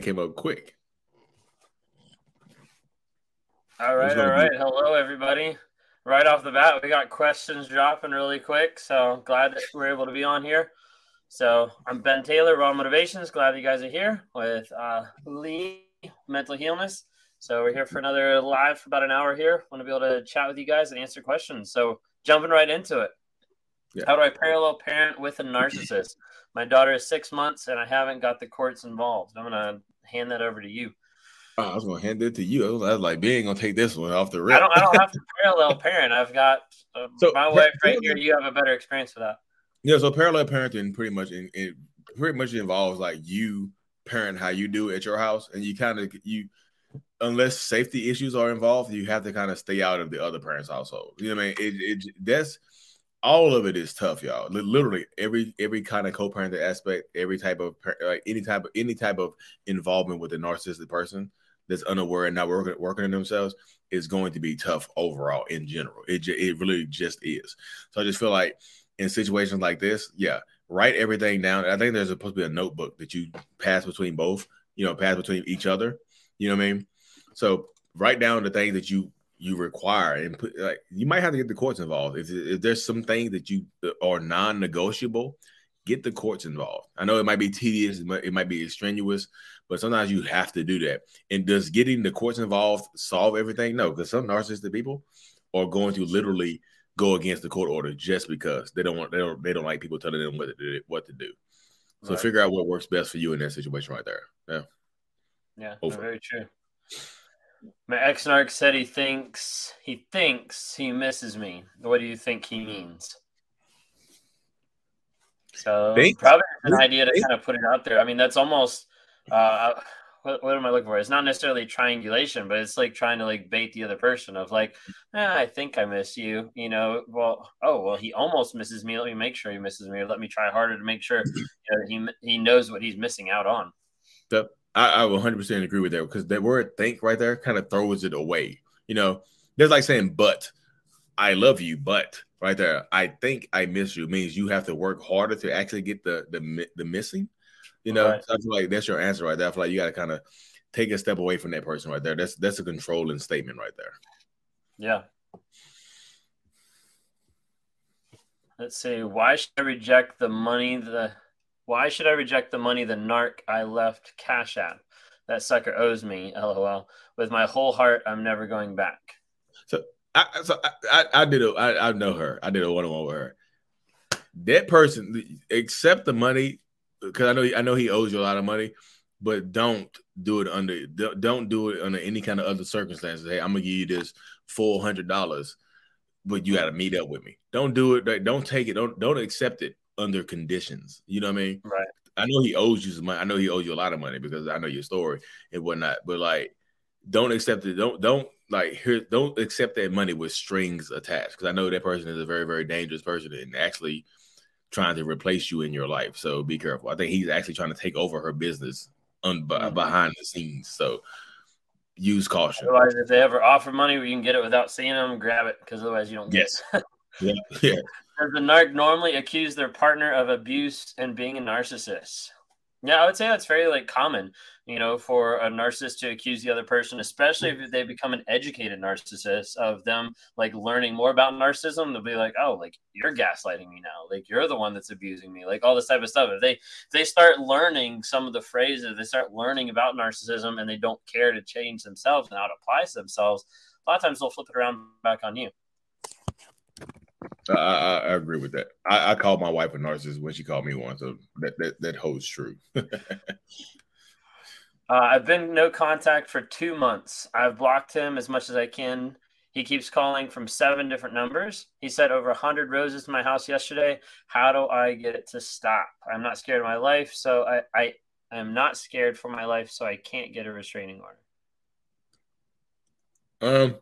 came up quick. All right, all right. Be- Hello, everybody. Right off the bat, we got questions dropping really quick. So glad that we're able to be on here. So I'm Ben Taylor, Raw Motivations. Glad you guys are here with uh, Lee, Mental Healness. So we're here for another live for about an hour here. Want to be able to chat with you guys and answer questions. So jumping right into it. Yeah. How do I parallel parent with a narcissist? My daughter is six months and I haven't got the courts involved. I'm gonna hand that over to you. Oh, I was gonna hand it to you. I was, I was like, being gonna take this one off the rip. I don't. I don't have to parallel parent. I've got uh, so, my wife right here. You have a better experience with that. Yeah. So parallel parenting pretty much in, it pretty much involves like you parent how you do at your house, and you kind of you unless safety issues are involved, you have to kind of stay out of the other parent's household. You know what I mean? It, it that's all of it is tough, y'all. Literally every every kind of co-parenting aspect, every type of like any type of any type of involvement with a narcissistic person that's unaware and not working working on themselves is going to be tough overall in general. It it really just is. So I just feel like in situations like this, yeah, write everything down. I think there's supposed to be a notebook that you pass between both, you know, pass between each other. You know what I mean? So write down the things that you you require and put like you might have to get the courts involved. If, if there's some things that you are non-negotiable get the courts involved. I know it might be tedious it might, it might be strenuous but sometimes you have to do that. And does getting the courts involved solve everything? No because some narcissistic people are going to literally go against the court order just because they don't want they don't they don't like people telling them what to do what to do. So right. figure out what works best for you in that situation right there. Yeah. Yeah very true my ex narc said he thinks he thinks he misses me. What do you think he means? So Thanks. probably an idea to kind of put it out there. I mean, that's almost uh, what, what, am I looking for? It's not necessarily triangulation, but it's like trying to like bait the other person of like, eh, I think I miss you. You know, well, oh well, he almost misses me. Let me make sure he misses me. Let me try harder to make sure you know, he he knows what he's missing out on. Yep. I, I 100% agree with that because that word think right there kind of throws it away. You know, there's like saying, but I love you, but right there, I think I miss you means you have to work harder to actually get the the, the missing. You know, right. so I feel like that's your answer right there. I feel like you got to kind of take a step away from that person right there. That's that's a controlling statement right there. Yeah. Let's see. Why should I reject the money the why should I reject the money the narc I left Cash App? That sucker owes me, lol. With my whole heart, I'm never going back. So I so I, I, I did a I, I know her. I did a one on one with her. That person accept the money because I know I know he owes you a lot of money, but don't do it under don't do it under any kind of other circumstances. Hey, I'm gonna give you this four hundred dollars, but you got to meet up with me. Don't do it. Don't take it. Don't don't accept it under conditions. You know what I mean? Right. I know he owes you some money. I know he owes you a lot of money because I know your story and whatnot. But like, don't accept it. Don't don't like here. Don't accept that money with strings attached because I know that person is a very very dangerous person and actually trying to replace you in your life. So be careful. I think he's actually trying to take over her business un- mm-hmm. behind the scenes. So use caution. Otherwise, if they ever offer money where you can get it without seeing them, grab it because otherwise you don't get yes. it. yeah, yeah. Does the narc normally accuse their partner of abuse and being a narcissist? Yeah, I would say that's very like common, you know, for a narcissist to accuse the other person, especially if they become an educated narcissist of them like learning more about narcissism. They'll be like, "Oh, like you're gaslighting me now. Like you're the one that's abusing me. Like all this type of stuff." If they if they start learning some of the phrases, they start learning about narcissism, and they don't care to change themselves and how it applies to themselves. A lot of times they'll flip it around back on you. I, I, I, agree with that. I, I called my wife a narcissist when she called me one, so that that, that holds true. uh, I've been no contact for two months. I've blocked him as much as I can. He keeps calling from seven different numbers. He said over 100 roses to my house yesterday. How do I get it to stop? I'm not scared of my life, so I, I am not scared for my life, so I can't get a restraining order. Um,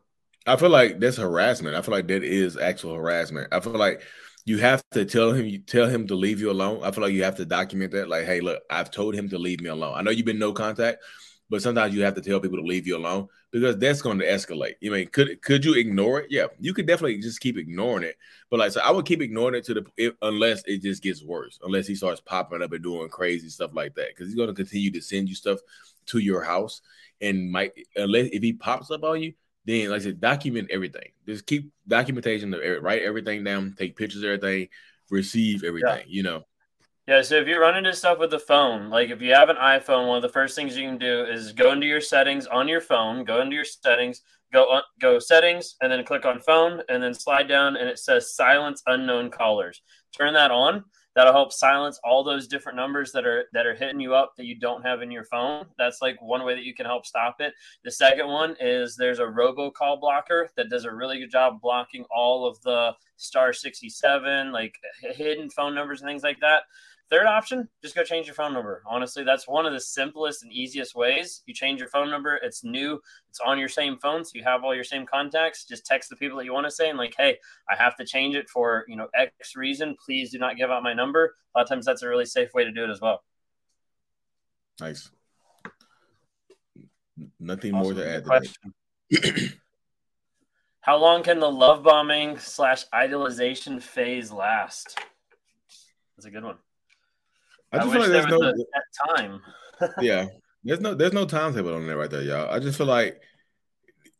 I feel like that's harassment. I feel like that is actual harassment. I feel like you have to tell him you tell him to leave you alone. I feel like you have to document that. Like, hey, look, I've told him to leave me alone. I know you've been no contact, but sometimes you have to tell people to leave you alone because that's going to escalate. You mean could could you ignore it? Yeah, you could definitely just keep ignoring it. But like, so I would keep ignoring it to the if, unless it just gets worse, unless he starts popping up and doing crazy stuff like that, because he's going to continue to send you stuff to your house and might unless if he pops up on you, then like I said, document everything. Just keep documentation, of every, write everything down, take pictures of everything, receive everything. Yeah. You know. Yeah, so if you run into stuff with the phone, like if you have an iPhone, one of the first things you can do is go into your settings on your phone, go into your settings, go on, go settings, and then click on phone, and then slide down, and it says silence unknown callers. Turn that on, that'll help silence all those different numbers that are that are hitting you up that you don't have in your phone. That's like one way that you can help stop it. The second one is there's a robocall blocker that does a really good job blocking all of the star 67 like hidden phone numbers and things like that Third option, just go change your phone number. Honestly, that's one of the simplest and easiest ways. You change your phone number, it's new, it's on your same phone, so you have all your same contacts. Just text the people that you want to say and like, hey, I have to change it for you know X reason. Please do not give out my number. A lot of times that's a really safe way to do it as well. Nice. Nothing awesome. more to add. To How long can the love bombing slash idealization phase last? That's a good one. I just I feel like there's no a, time. yeah, there's no there's no timetable on there right there, y'all. I just feel like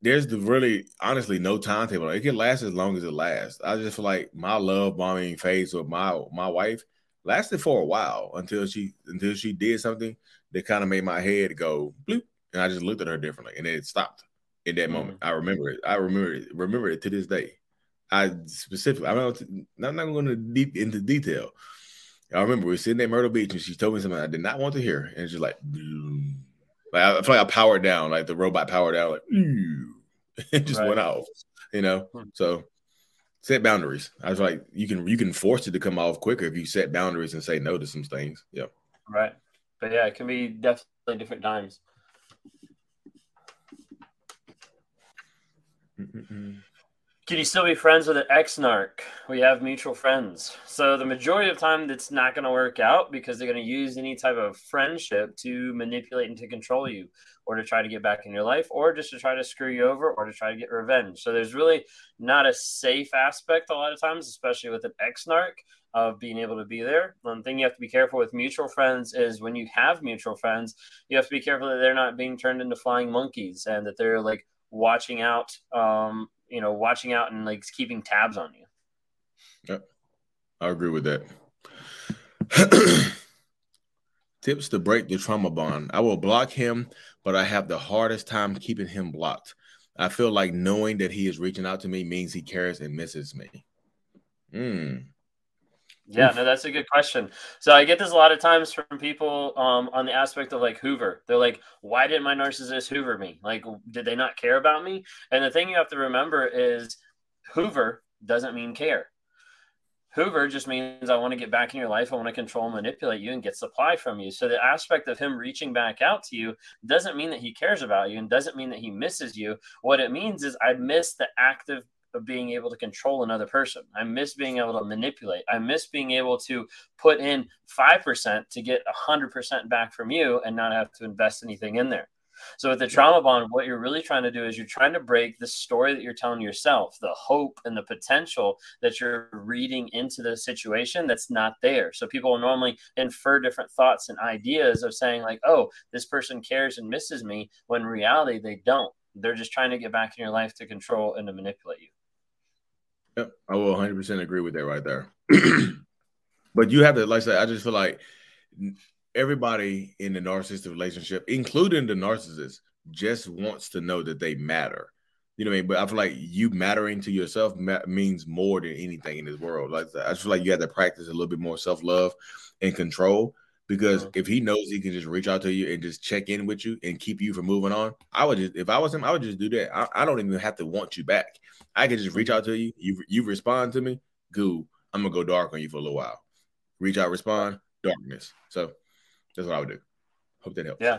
there's the really honestly no timetable. It can last as long as it lasts. I just feel like my love bombing phase with my my wife lasted for a while until she until she did something that kind of made my head go bloop, and I just looked at her differently, and it stopped in that mm moment. I remember it. I remember it. Remember it to this day. I specifically. I'm not. I'm not going to deep into detail, I remember we were sitting at Myrtle Beach and she told me something I did not want to hear. And it's just like, like I feel like I powered down, like the robot powered down, like it just right. went off, you know. Hmm. So set boundaries. I was like, you can you can force it to come off quicker if you set boundaries and say no to some things. Yeah. Right. But yeah, it can be definitely different times. Mm-mm-mm. Can you still be friends with an ex narc? We have mutual friends. So the majority of time that's not going to work out because they're going to use any type of friendship to manipulate and to control you or to try to get back in your life or just to try to screw you over or to try to get revenge. So there's really not a safe aspect a lot of times, especially with an ex narc of being able to be there. One thing you have to be careful with mutual friends is when you have mutual friends, you have to be careful that they're not being turned into flying monkeys and that they're like watching out um, you know, watching out and like keeping tabs on you. Yeah, I agree with that. Tips to break the trauma bond. I will block him, but I have the hardest time keeping him blocked. I feel like knowing that he is reaching out to me means he cares and misses me. Hmm. Yeah, no, that's a good question. So I get this a lot of times from people um, on the aspect of like Hoover. They're like, "Why didn't my narcissist Hoover me? Like, did they not care about me?" And the thing you have to remember is, Hoover doesn't mean care. Hoover just means I want to get back in your life. I want to control manipulate you and get supply from you. So the aspect of him reaching back out to you doesn't mean that he cares about you and doesn't mean that he misses you. What it means is I miss the active of being able to control another person. I miss being able to manipulate. I miss being able to put in 5% to get 100% back from you and not have to invest anything in there. So with the trauma bond, what you're really trying to do is you're trying to break the story that you're telling yourself, the hope and the potential that you're reading into the situation that's not there. So people will normally infer different thoughts and ideas of saying like, "Oh, this person cares and misses me," when in reality they don't. They're just trying to get back in your life to control and to manipulate you. Yep, I will 100 percent agree with that right there. but you have to, like I said, I just feel like everybody in the narcissistic relationship, including the narcissist, just wants to know that they matter. You know what I mean? But I feel like you mattering to yourself ma- means more than anything in this world. Like I just feel like you have to practice a little bit more self love and control because mm-hmm. if he knows he can just reach out to you and just check in with you and keep you from moving on, I would just if I was him, I would just do that. I, I don't even have to want you back. I can just reach out to you. You you respond to me, goo. I'm gonna go dark on you for a little while. Reach out, respond, darkness. So that's what I would do. Hope that helps. Yeah.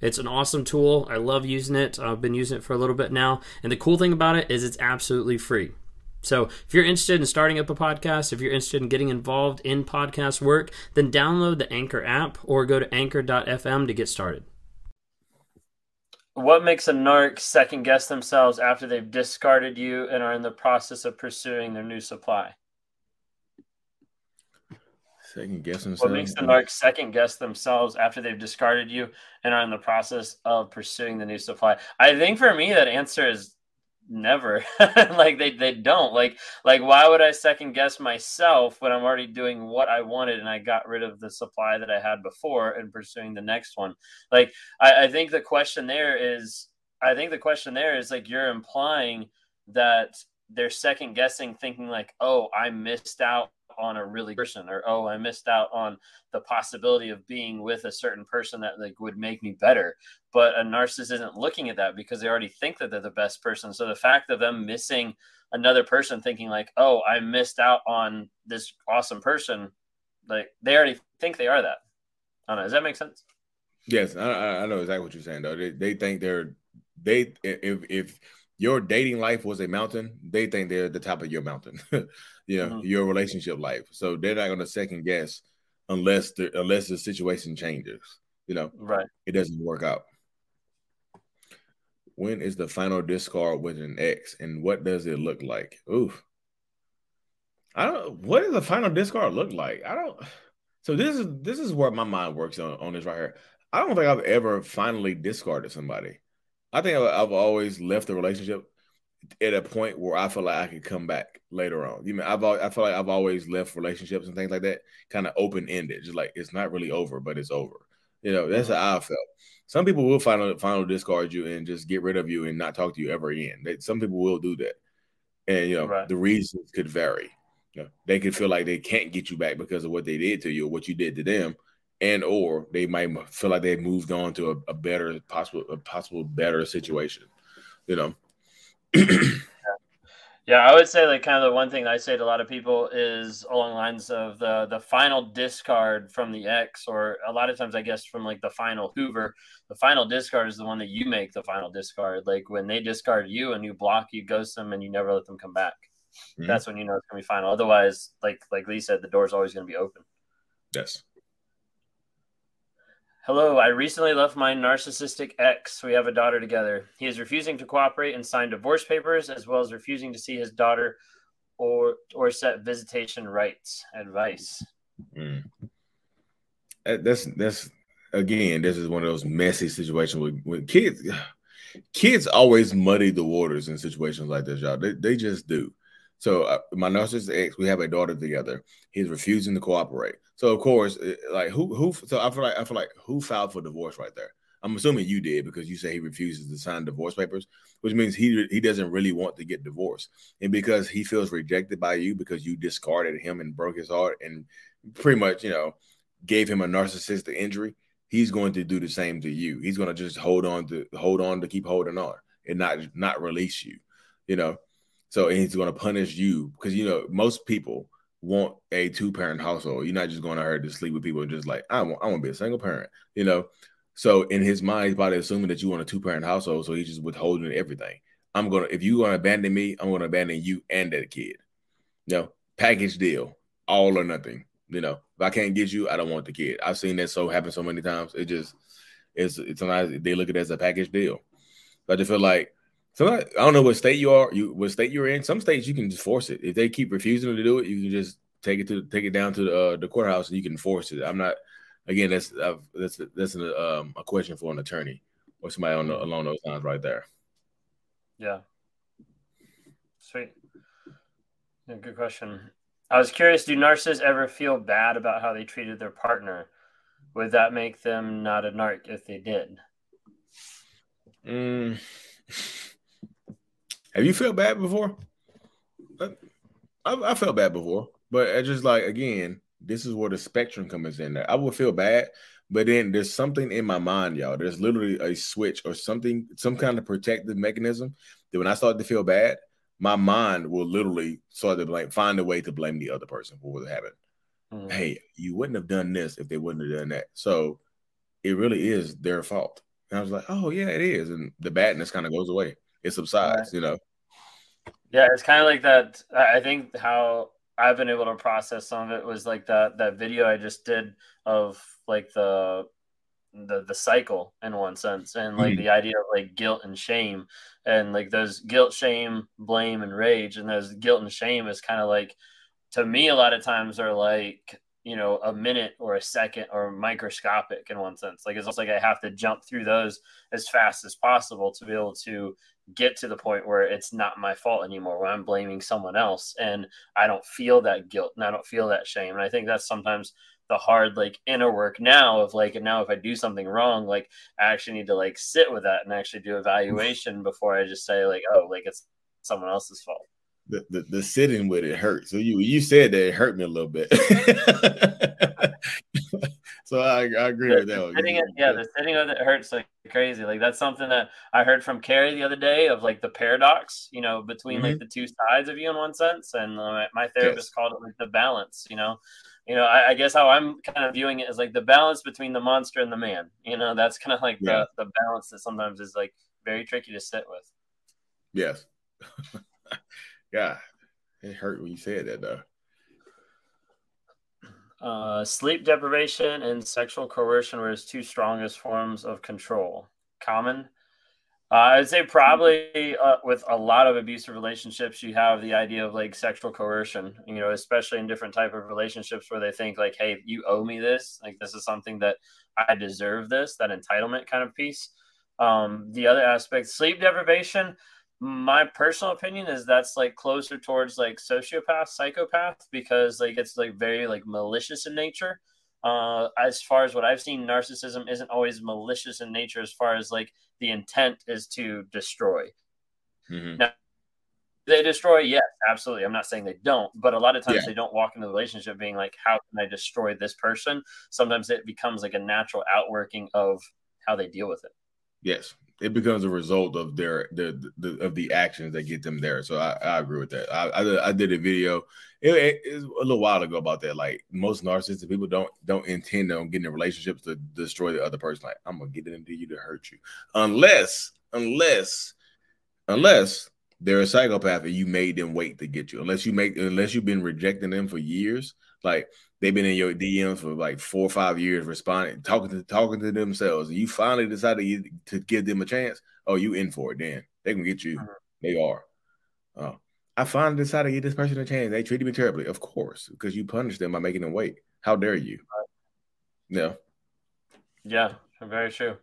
It's an awesome tool. I love using it. I've been using it for a little bit now. And the cool thing about it is it's absolutely free. So, if you're interested in starting up a podcast, if you're interested in getting involved in podcast work, then download the Anchor app or go to anchor.fm to get started. What makes a narc second guess themselves after they've discarded you and are in the process of pursuing their new supply? Second guess themselves. What makes the narc second guess themselves after they've discarded you and are in the process of pursuing the new supply? I think for me, that answer is never like they, they don't like like why would i second guess myself when i'm already doing what i wanted and i got rid of the supply that i had before and pursuing the next one like I, I think the question there is i think the question there is like you're implying that they're second guessing thinking like oh i missed out on a really person or oh i missed out on the possibility of being with a certain person that like would make me better. But a narcissist isn't looking at that because they already think that they're the best person. So the fact of them missing another person thinking like oh i missed out on this awesome person like they already think they are that. I don't know. Does that make sense? Yes i, I know exactly what you're saying though. They, they think they're they if if your dating life was a mountain, they think they're at the top of your mountain. you know, mm-hmm. your relationship life. So they're not going to second guess unless the unless the situation changes. You know, right? It doesn't work out. When is the final discard with an ex, and what does it look like? Oof. I don't. What does the final discard look like? I don't. So this is this is where my mind works on, on this right here. I don't think I've ever finally discarded somebody. I think I've always left the relationship at a point where I feel like I could come back later on. You know, I've I feel like I've always left relationships and things like that kind of open ended, just like it's not really over, but it's over. You know, that's mm-hmm. how I felt. Some people will finally finally discard you and just get rid of you and not talk to you ever again. They, some people will do that, and you know right. the reasons could vary. You know, they could feel like they can't get you back because of what they did to you or what you did to them, and or they might feel like they moved on to a, a better possible a possible better situation you know? Yeah i would say like kind of the one thing i say to a lot of people is along the lines of the the final discard from the ex or a lot of times i guess from like the final hoover the final discard is the one that you make the final discard. Like when they discard you and you block you ghost them and you never let them come back. Mm-hmm. that's when you know it's gonna be final. Otherwise like like lee said the door's always gonna be open. Yes Hello, I recently left my narcissistic ex. We have a daughter together. He is refusing to cooperate and sign divorce papers, as well as refusing to see his daughter or or set visitation rights. Advice. Mm. That's that's again. This is one of those messy situations with, with kids. Kids always muddy the waters in situations like this, y'all. They, they just do. So uh, my narcissist ex, we have a daughter together. He's refusing to cooperate. So of course, like who who? So I feel like I feel like who filed for divorce right there. I'm assuming you did because you say he refuses to sign divorce papers, which means he he doesn't really want to get divorced, and because he feels rejected by you because you discarded him and broke his heart and pretty much you know gave him a narcissistic injury, he's going to do the same to you. He's going to just hold on to hold on to keep holding on and not not release you, you know. So he's going to punish you because you know most people want a two parent household. You're not just going to her to sleep with people just like, I want, I want to be a single parent, you know? So in his mind, he's probably assuming that you want a two parent household. So he's just withholding everything. I'm to, if you're to abandon me, I'm to abandon you and that kid. You know, package deal, all or nothing. You know, if I can't get you, I don't want the kid. I've seen that so happen so many times. It just, it's, it's nice. They look at it as a package deal. But I just feel like so I don't know what state you are, you what state you're in. Some states you can just force it. If they keep refusing to do it, you can just take it to take it down to the, uh, the courthouse and you can force it. I'm not. Again, that's uh, that's that's an, um, a question for an attorney or somebody on the, along those lines right there. Yeah. Sweet. Yeah, good question. I was curious. Do narcissists ever feel bad about how they treated their partner? Would that make them not a narc if they did? Mm. Have you felt bad before? I, I felt bad before, but it's just like again, this is where the spectrum comes in. There, I would feel bad, but then there's something in my mind, y'all. There's literally a switch or something, some kind of protective mechanism that when I start to feel bad, my mind will literally start to blame, find a way to blame the other person for what happened. Mm-hmm. Hey, you wouldn't have done this if they wouldn't have done that. So it really is their fault. And I was like, oh yeah, it is. And the badness kind of goes away. It subsides, right. you know. Yeah, it's kind of like that. I think how I've been able to process some of it was like that that video I just did of like the the the cycle in one sense and like mm-hmm. the idea of like guilt and shame and like those guilt shame blame and rage and those guilt and shame is kind of like to me a lot of times are like you know a minute or a second or microscopic in one sense. Like it's almost like i have to jump through those as fast as possible to be able to get to the point where it's not my fault anymore where i'm blaming someone else and i don't feel that guilt and i don't feel that shame. And i think that's sometimes the hard like inner work now of like and now if i do something wrong like i actually need to like sit with that and actually do evaluation before i just say like oh like it's someone else's fault the, the, the sitting with it hurts. So you you said that it hurt me a little bit. so I, I agree the, with that. Sitting it, yeah, the sitting with it hurts like crazy. Like that's something that I heard from Carrie the other day of like the paradox, you know, between mm-hmm. like the two sides of you in one sense, and uh, my therapist yes. called it like the balance. You know, you know, I, I, guess how I'm kind of viewing it is like the balance between the monster and the man. You know, that's kind of like yeah. the the balance that sometimes is like very tricky to sit with. Yes. God, it hurt when you said that though. Uh, sleep deprivation and sexual coercion were his two strongest forms of control. Common. Uh, I'd say probably uh, with a lot of abusive relationships, you have the idea of like sexual coercion. You know, especially in different type of relationships where they think like, "Hey, you owe me this. Like, this is something that I deserve. This that entitlement kind of piece." Um, the other aspect, sleep deprivation my personal opinion is that's like closer towards like sociopath psychopath because like it's like very like malicious in nature. Uh as far as what i've seen narcissism isn't always malicious in nature as far as like the intent is to destroy. Mm-hmm. now they destroy yes absolutely. I'm not saying they don't but a lot of times yeah. they don't walk into the relationship being like how can i destroy this person? Sometimes it becomes like a natural outworking of how they deal with it. Yes it becomes a result of their the, the of the actions that get them there. So I, I agree with that. I, I, I did a video it, it, it, a little while ago about that. Like most narcissistic people don't don't intend on getting in relationships to destroy the other person. Like I'm gonna get into you to hurt you, unless unless unless they're a psychopath and you made them wait to get you. Unless you make unless you've been rejecting them for years, like they've been in your DMs for like four or five years, responding, talking to talking to themselves, and you finally decided to give them a chance. Oh, you in for it? Then they can get you. Mm-hmm. They are. Uh, I finally decided to give this person a chance. They treated me terribly, of course, because you punished them by making them wait. How dare you? Yeah. Yeah, very true.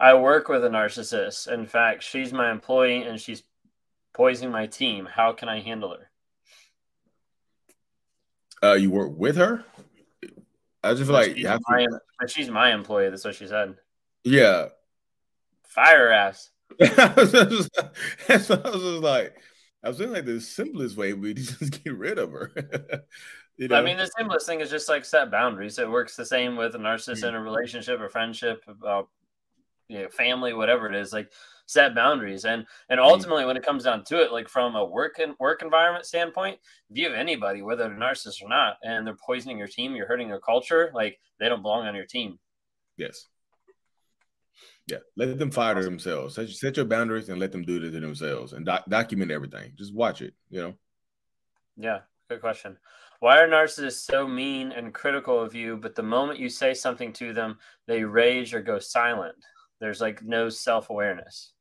I work with a narcissist. In fact, she's my employee and she's poisoning my team. How can I handle her? Uh, you work with her? I just feel like she's my, to... she's my employee. That's what she said. Yeah. Fire ass. that's what I was just like. I was thinking like the simplest way we just get rid of her. you know? I mean, the simplest thing is just like set boundaries. It works the same with a narcissist mm-hmm. in a relationship or friendship, uh, you know, family, whatever it is. Like set boundaries. And and ultimately when it comes down to it like from a work and work environment standpoint if you have anybody whether they're narcissists or not and they're poisoning your team you're hurting their culture like they don't belong on your team. Yes. Yeah. Let them fire themselves. Set, set your boundaries and let them do it to themselves and doc- document everything. Just watch it you know? Yeah. Good question. Why are narcissists so mean and critical of you but the moment you say something to them they rage or go silent? There's like no self-awareness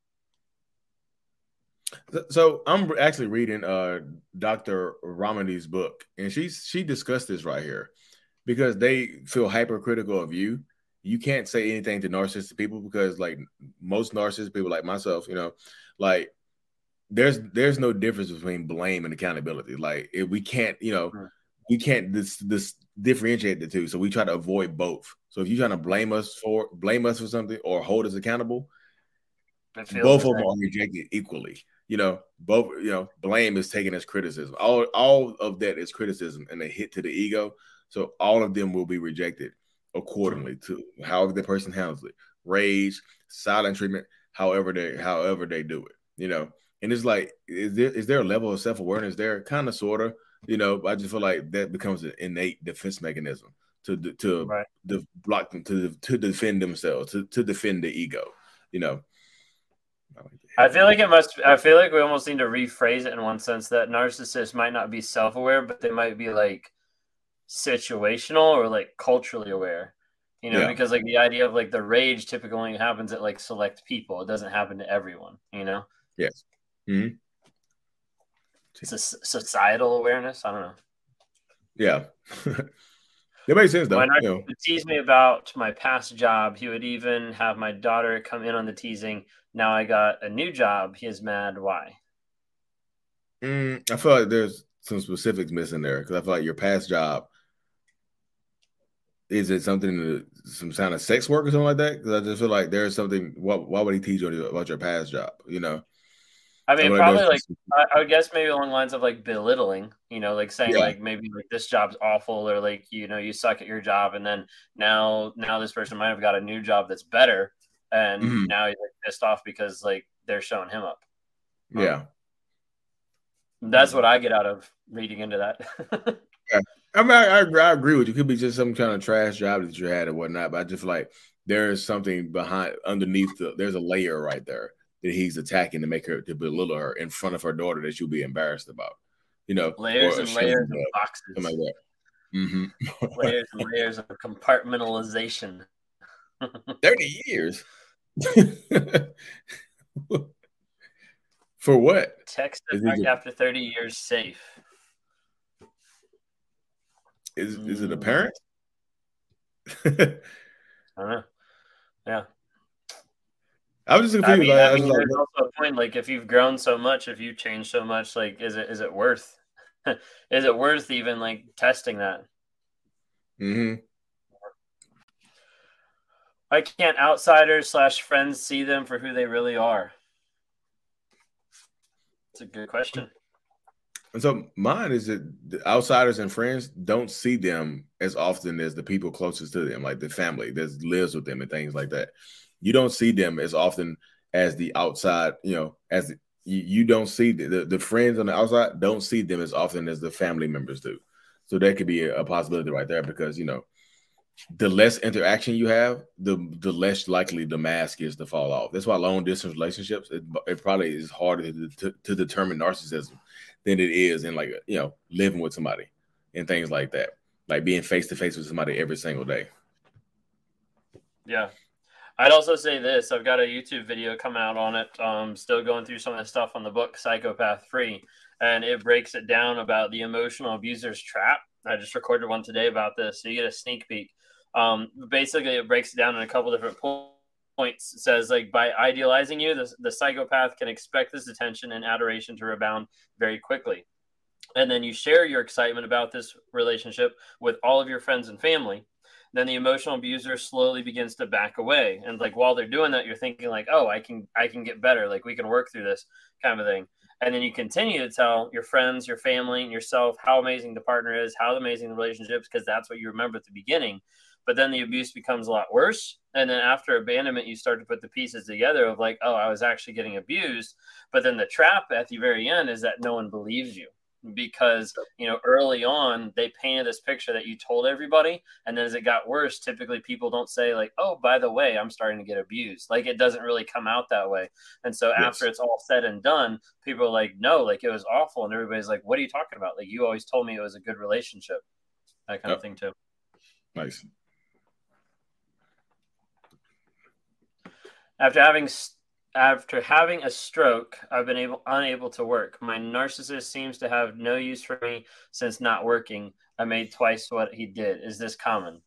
so I'm actually reading uh Dr. Ramani's book, and she's she discussed this right here because they feel hypercritical of you. You can't say anything to narcissistic people because, like most narcissistic people, like myself, you know, like there's there's no difference between blame and accountability. Like if we can't, you know, we can't this this differentiate the two. So we try to avoid both. So if you're trying to blame us for blame us for something or hold us accountable, both of them are rejected equally you know, both you know, blame is taken as criticism. All all of that is criticism and a hit to the ego. So all of them will be rejected accordingly to however the person handles it. Rage, silent treatment, however they however they do it. You know, and it's like, is there is there a level of self awareness there? Kind of, sort of. You know, I just feel like that becomes an innate defense mechanism to to right. the block them to to defend themselves to to defend the ego. you know. I feel like it must. I feel like we almost need to rephrase it in one sense that narcissists might not be self-aware, but they might be like situational or like culturally aware. You know, yeah. because like the idea of like the rage typically only happens at like select people. It doesn't happen to everyone. You know. Yes. Mm-hmm. It's a societal awareness. I don't know. Yeah. It makes sense though. When you know. tease me about my past job, he would even have my daughter come in on the teasing. Now I got a new job. He is mad. Why? Mm, I feel like there's some specifics missing there because I feel like your past job is it something some kind of sex work or something like that? Because I just feel like there's something. Why, why would he teach you about your past job? You know. I mean, probably like I, would guess maybe along lines of like belittling, you know, like saying yeah. like maybe like this job's awful or like you know you suck at your job, and then now now this person might have got a new job that's better, and mm-hmm. now he's like pissed off because like they're showing him up. Yeah, um, that's what I get out of reading into that. yeah. I mean, I, I, I agree with you. It could be just some kind of trash job that you had or whatnot, but I just like there is something behind underneath the. There's a layer right there that he's attacking to make her to belittle her in front of her daughter that she'll be embarrassed about. You know, layers and layers of boxes. Something like that. Mm-hmm. layers and layers of compartmentalization. 30 years. For what? Text mark after 30 years safe. Is is it apparent? I don't know. Yeah. I was just confused. I mean, I, I mean, there's also a point like if you've grown so much, if you've changed so much, like is it is it worth is it worth even like testing that? Hmm. Why can't outsiders slash friends see them for who they really are? It's a good question. And so mine is that outsiders and friends don't see them as often as the people closest to them, like the family that lives with them and things like that you don't see them as often as the outside, you know, as the, you, you, don't see the, the, the friends on the outside don't see them as often as the family members do. So that could be a, a possibility right there because you know the less interaction you have, the the less likely the mask is to fall off. That's why long distance relationships it, it probably is harder to, to, to, determine narcissism than it is in like you know living with somebody and things like that, like being face to face with somebody every single day. Yeah, I'd also say this: I've got a YouTube video coming out on it. Um, still going through some of the stuff on the book Psychopath Free, and it breaks it down about the emotional abuser's trap. I just recorded one today about this, so you get a sneak peek. Um, basically, it breaks it down in a couple different points. It says like by idealizing you, the, the psychopath can expect this attention and adoration to rebound very quickly. And then you share your excitement about this relationship with all of your friends and family. Then the emotional abuser slowly begins to back away. And like while they're doing that you're thinking like oh i can i can get better. Like we can work through this kind of thing. And then you continue to tell your friends your family and yourself how amazing the partner is how amazing the relationships because that's what you remember at the beginning but then the abuse becomes a lot worse. And then after abandonment you start to put the pieces together of like oh i was actually getting abused. But then the trap at the very end is that no one believes you because you know early on they painted this picture that you told everybody. And then as it got worse typically people don't say like oh by the way i'm starting to get abused. Like it doesn't really come out that way. And so yes. after it's all said and done people are like no like it was awful. And everybody's like what are you talking about? Like you always told me it was a good relationship. That kind yep. of thing too. Nice after having after having a stroke, I've been able unable to work. My narcissist seems to have no use for me since not working. I made twice what he did. Is this common?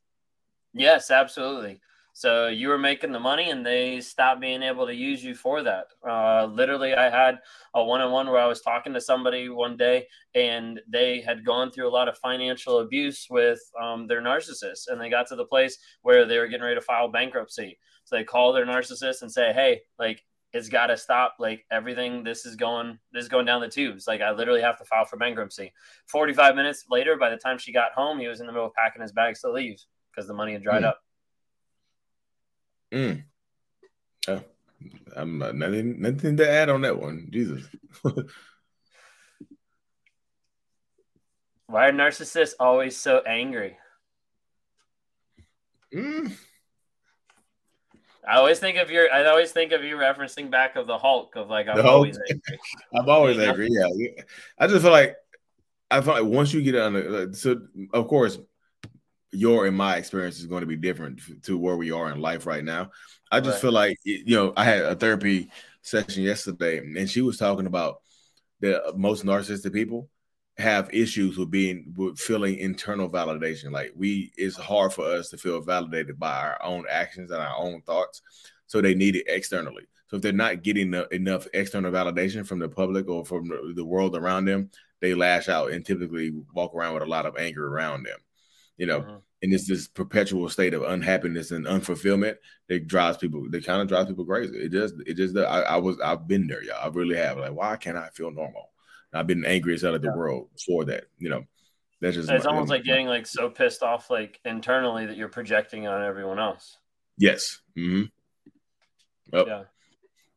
Yes, absolutely. So you were making the money, and they stopped being able to use you for that. Uh, literally, I had a one-on-one where I was talking to somebody one day, and they had gone through a lot of financial abuse with um, their narcissist, and they got to the place where they were getting ready to file bankruptcy. So they call their narcissist and say, "Hey, like it's got to stop. Like everything, this is going, this is going down the tubes. Like I literally have to file for bankruptcy. Forty-five minutes later, by the time she got home, he was in the middle of packing his bags to leave because the money had dried mm. up. Mm. Oh, I'm nothing, nothing to add on that one. Jesus. Why are narcissists always so angry? Mm. I always think of your. I always think of you referencing back of the Hulk of like I'm The always angry. I'm always angry. Yeah, I just feel like I feel like once you get on the so of course your and my experience is going to be different to where we are in life right now. I just Right. feel like you know I had a therapy session yesterday, and she was talking about that most narcissistic people have issues with being with feeling internal validation. Like we, it's hard for us to feel validated by our own actions and our own thoughts, so they need it externally. So if they're not getting enough external validation from the public or from the, the world around them, they lash out and typically walk around with a lot of anger around them. You know, Mhm. and it's this perpetual state of unhappiness and unfulfillment that drives people. That kind of drives people crazy. It just, it just. I, I was, I've been there, y'all. I really have. Like, why can't I feel normal? And I've been angry as hell at the Yeah. world for that. You know, that's just. It's my- almost like getting like so pissed off like internally that you're projecting on everyone else. Yes. Mm-hmm. Yep. Yeah.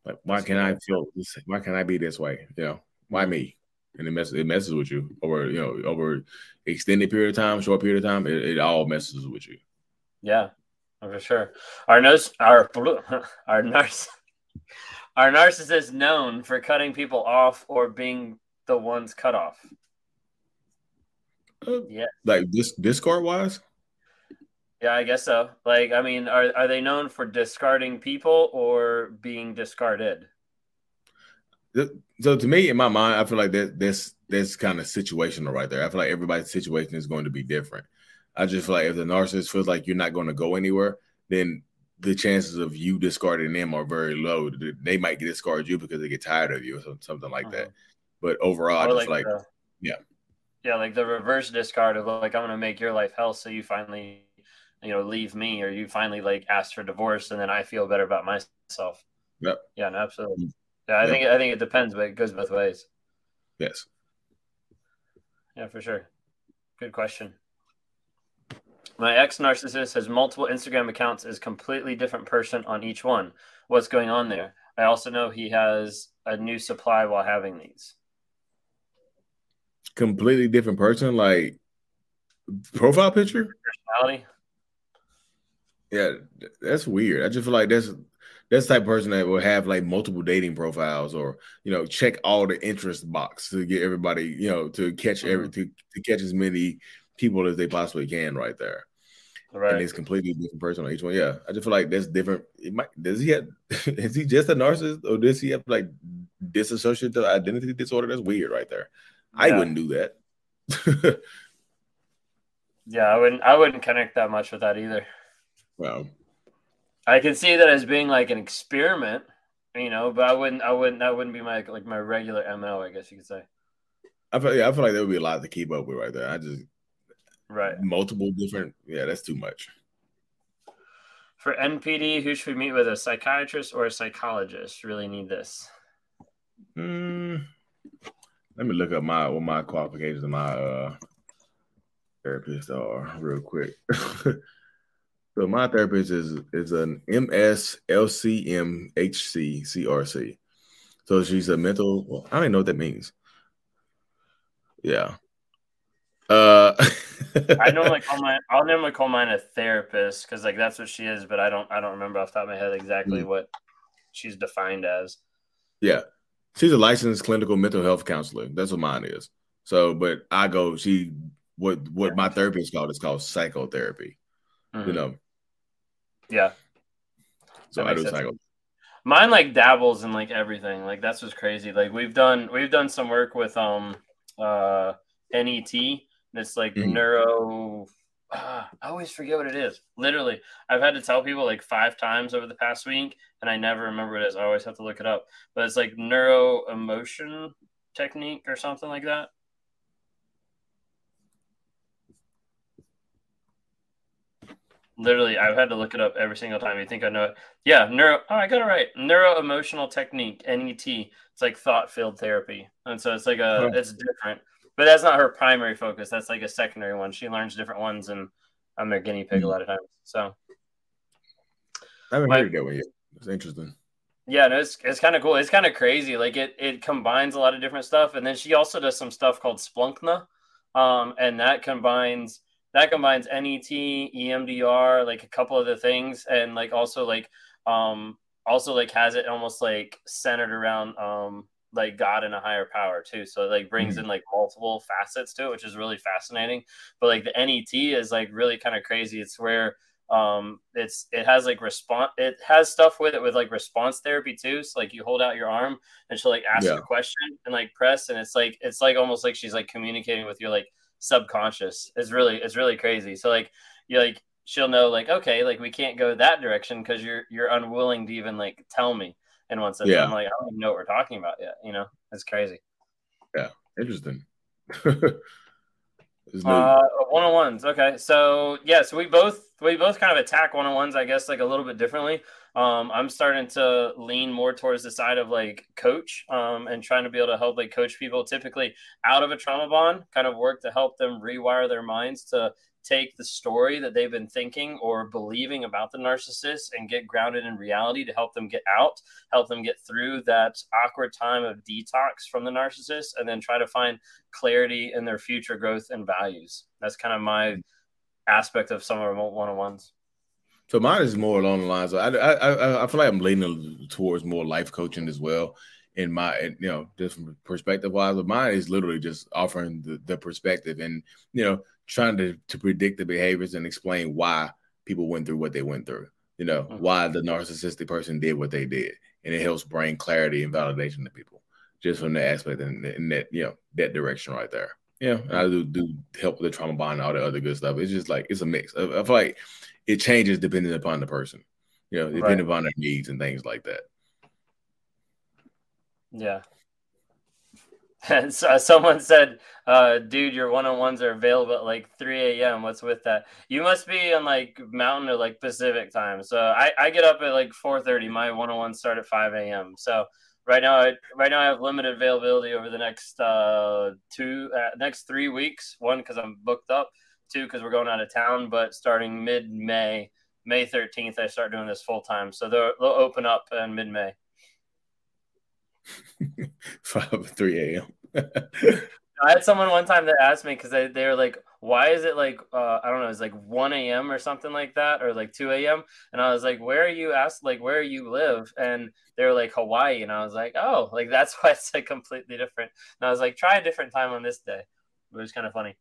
Like, why That's can't I feel? This, why can't I be this way? You know, why me? And it messes. It messes with you over. You know, over extended period of time, short period of time. It, it all messes with you. Yeah, for sure. Our nose, our our narciss, our narcissist known for cutting people off or being the ones cut off. Uh, Yeah. Like this Discord wise. Yeah, I guess so. Like, I mean, are are they known for discarding people or being discarded? So to me, in my mind, I feel like that that's that's kind of situational right there. I feel like everybody's situation is going to be different. I just feel like if the narcissist feels like you're not going to go anywhere, then the chances of you discarding them are very low. They might discard you because they get tired of you or something like that. But overall, I Or just feel like the, yeah. yeah, like the reverse discard of like I'm gonna make your life hell, so you finally, you know, leave me, or you finally like ask for divorce, and then I feel better about myself. Yep. Yeah, no, absolutely. Mm. Yeah, I Yep. think I think it depends, but it goes both ways. yes, Yeah, for sure. Good question. My ex narcissist has multiple Instagram accounts, is completely different person on each one. What's going on there? I also know he has a new supply while having these. Completely different person. Like profile picture. Personality? Yeah, that's weird. I just feel like that's that's the type of person that will have like multiple dating profiles or you know check all the interest box to get everybody you know to catch every mm-hmm. to, to catch as many people as they possibly can right there. Right. And it's completely different person on each one. Yeah, I just feel like that's different. It might does he have is he just a narcissist or does he have like disassociative identity disorder? That's weird right there. I wouldn't do that. Yeah, I wouldn't I wouldn't connect that much with that either. well, I can see that as being like an experiment, you know, but I wouldn't I wouldn't that wouldn't be my like my regular MO, I guess you could say. I feel yeah, I feel like there would be a lot to keep up with right there. I just Right. multiple different yeah, that's too much. For NPD, who should we meet with? A psychiatrist or a psychologist? Really need this. Mm, let me look up my what my qualifications of my uh therapist are real quick. so my therapist is is an MS LCM HC CRC. So she's a mental. Well, I don't even know what that means. Yeah. Uh, I normally call mine. I'll normally call mine a therapist because like that's what she is, but I don't. I don't remember off the top of my head exactly Mm. what she's defined as. Yeah. She's a licensed clinical mental health counselor. That's what mine is. So, but I go, she what what my therapy is called is called psychotherapy. You Mhm. know, Yeah, so I do sense. psycho. mine like dabbles in like everything. Like that's what's crazy. Like we've done we've done some work with um uh NET. And it's like Mhm. neuro. Ah, I always forget what it is. Literally, I've had to tell people like five times over the past week, and I never remember what it is. I always have to look it up. But it's like neuro emotion technique or something like that. Literally, I've had to look it up every single time. You think I know it? Yeah, neuro. Oh, I got it right. Neuro emotional technique (NET). It's like thought field therapy, and so it's like a. It's different, but that's not her primary focus. That's like a secondary one. She learns different ones, and I'm their guinea pig a Mhm. lot of times. So I haven't heard that one yet. It's interesting. yeah, no, it's it's kind of cool. It's kind of crazy. Like it it combines a lot of different stuff, and then she also does some stuff called Splankna, um, and that combines that combines NET, EMDR, like a couple of the things, and like also like um, also like has it almost like centered around um, like God and a higher power too. So it like brings mm-hmm. in like multiple facets to it, which is really fascinating. But like the NET is like really kind of crazy. It's where um it's it has like response it has stuff with it with like response therapy too so like you hold out your arm and she'll like ask yeah. a question and like press and it's like it's like almost like she's like communicating with your like subconscious it's really it's really crazy so like you like she'll know like okay like we can't go that direction because you're you're unwilling to even like tell me in one sense. Yeah. i'm like i don't even know what we're talking about yet you know? It's crazy. Yeah. Interesting. Uh, one on ones. Okay, so yeah, so we both we both kind of attack one on ones, I guess, like a little bit differently. Um, I'm starting to lean more towards the side of like coach, um, and trying to be able to help like coach people. Typically out of a trauma bond, kind of work to help them rewire their minds to take the story that they've been thinking or believing about the narcissist and get grounded in reality to help them get out, help them get through that awkward time of detox from the narcissist, and then try to find clarity in their future growth and values. That's kind of my aspect of some of our one on ones. So mine is more along the lines. Of, I, I I feel like I'm leaning towards more life coaching as well. In my, you know, different perspective wise, but mine is literally just offering the, the perspective and you know trying to to predict the behaviors and explain why people went through what they went through. You know, mm-hmm. why the narcissistic person did what they did, and it helps bring clarity and validation to people just from the aspect and in that you know that direction right there. Yeah, and I do do help with the trauma bond and all the other good stuff. It's just like it's a mix. I, I feel like it changes depending upon the person, you know, depending right. upon their needs and things like that. Yeah, And so, someone said, uh, "Dude, your one-on-ones are available at like 3 a.m. What's with that? You must be on like Mountain or like Pacific time. So I, I get up at like 4:30. My one-on-ones start at 5 a.m. So right now, I, right now I have limited availability over the next uh, two, uh, next three weeks. One because I'm booked up. Two because we're going out of town. But starting mid-May, May 13th, I start doing this full time. So they'll, they'll open up in mid-May. 5 3 a.m. I had someone one time that asked me because they, they were like, why is it like, uh, I don't know, it's like 1 a.m. or something like that, or like 2 a.m. And I was like, where are you asked, like, where you live? And they were like, Hawaii. And I was like, oh, like that's why it's like completely different. And I was like, try a different time on this day. It was kind of funny.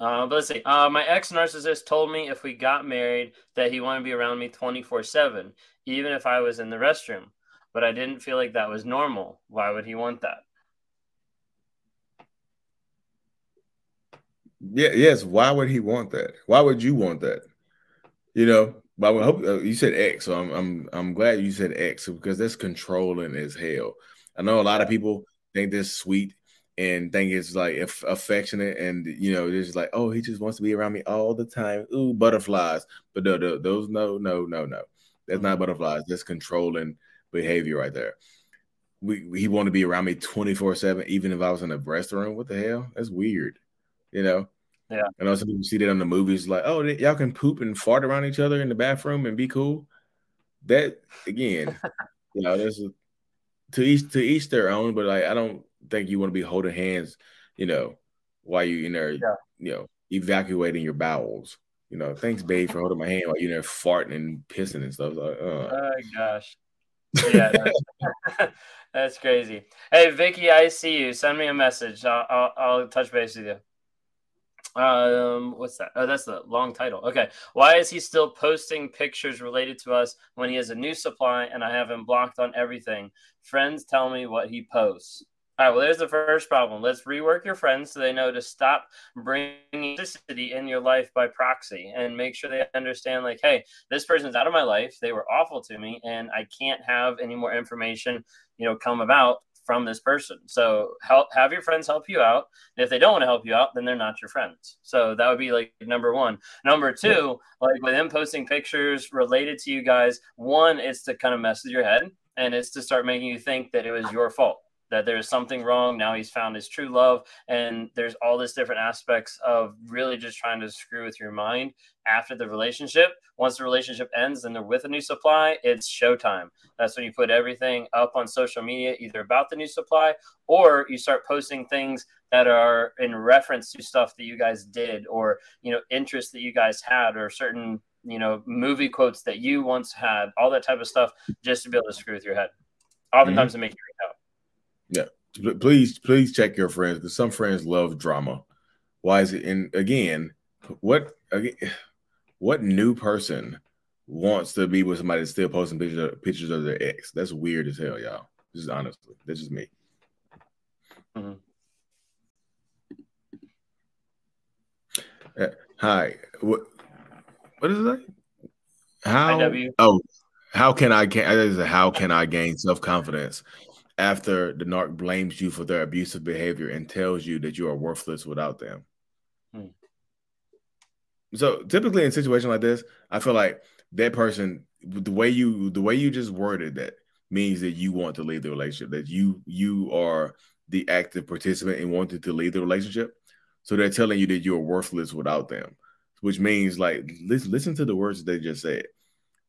Uh, but let's see. Uh, my ex narcissist told me if we got married that he wanted to be around me 24 7, even if I was in the restroom but I didn't feel like that was normal. Why would he want that? Yeah, yes. Why would he want that? Why would you want that? You know, but I hope uh, you said ex, so I'm I'm I'm glad you said ex because that's controlling as hell. I know a lot of people think this sweet and think it's like affectionate and you know it's like oh he just wants to be around me all the time ooh butterflies but no, no those no no no no that's not butterflies that's controlling behavior right there. We he wanted to be around me 24 7, even if I was in a restaurant. What the hell? That's weird. You know? Yeah. I know some people see that on the movies, like, oh, y'all can poop and fart around each other in the bathroom and be cool. That again, you know, there's a, to each to each their own, but like I don't think you want to be holding hands, you know, while you in there, yeah. you know, evacuating your bowels. You know, thanks, babe, for holding my hand while you're there farting and pissing and stuff. Like, uh. oh gosh yeah, that's, crazy. Hey, Vicky, I see you. Send me a message. I'll, I'll, I'll touch base with you. Um, what's that? Oh, that's the long title. Okay. Why is he still posting pictures related to us when he has a new supply and I have him blocked on everything? Friends tell me what he posts. All right, well, there's the first problem. Let's rework your friends so they know to stop bringing toxicity in your life by proxy and make sure they understand, like, hey, this person's out of my life. They were awful to me, and I can't have any more information, you know, come about from this person. So help have your friends help you out. And if they don't want to help you out, then they're not your friends. So that would be like number one. Number two, yeah. like with them posting pictures related to you guys, one, it's to kind of mess with your head and it's to start making you think that it was your fault that there's something wrong. Now he's found his true love. And there's all this different aspects of really just trying to screw with your mind after the relationship. Once the relationship ends and they're with a new supply, it's showtime. That's when you put everything up on social media, either about the new supply or you start posting things that are in reference to stuff that you guys did or, you know, interests that you guys had or certain you know, movie quotes that you once had, all that type of stuff, just to be able to screw with your head. Oftentimes mm-hmm. to make you out. Yeah. Please, please check your friends because some friends love drama. Why is it? And again, what again, what new person wants to be with somebody that's still posting pictures pictures of their ex? That's weird as hell, y'all. Just honestly, that's just me. Mm-hmm. Uh, hi. What? What is that? How? Oh, how can I gain? How can I gain self confidence after the narc blames you for their abusive behavior and tells you that you are worthless without them? Hmm. So typically in a situation like this, I feel like that person, the way you the way you just worded that means that you want to leave the relationship, that you you are the active participant in wanting to leave the relationship. So they're telling you that you're worthless without them, which means like listen, listen to the words they just said.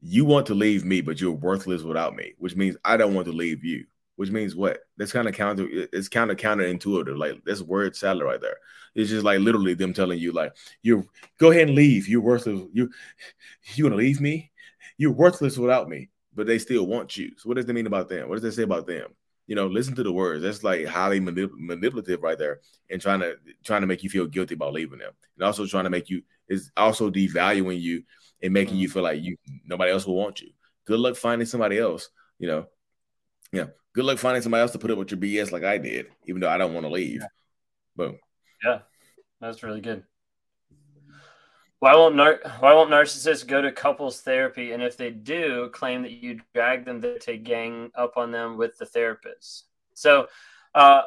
You want to leave me, but you're worthless without me, which means I don't want to leave you. Which means what? That's kind of counter. It's kind of counterintuitive. Like that's word salad right there. It's just like literally them telling you like you go ahead and leave. You're worthless. You you want to leave me? You're worthless without me. But they still want you. So what does that mean about them? What does that say about them? you know, listen to the words. That's like highly manip- manipulative right there, and trying to trying to make you feel guilty about leaving them, and also trying to make you is also devaluing you and making you mm-hmm. feel like you nobody else will want you. Good luck finding somebody else. You know, yeah. Good luck finding somebody else to put up with your BS like I did, even though I don't want to leave. Yeah. Boom. Yeah, that's really good. Why won't nar- why won't narcissists go to couples therapy? And if they do, claim that you drag them there to gang up on them with the therapist. So, uh,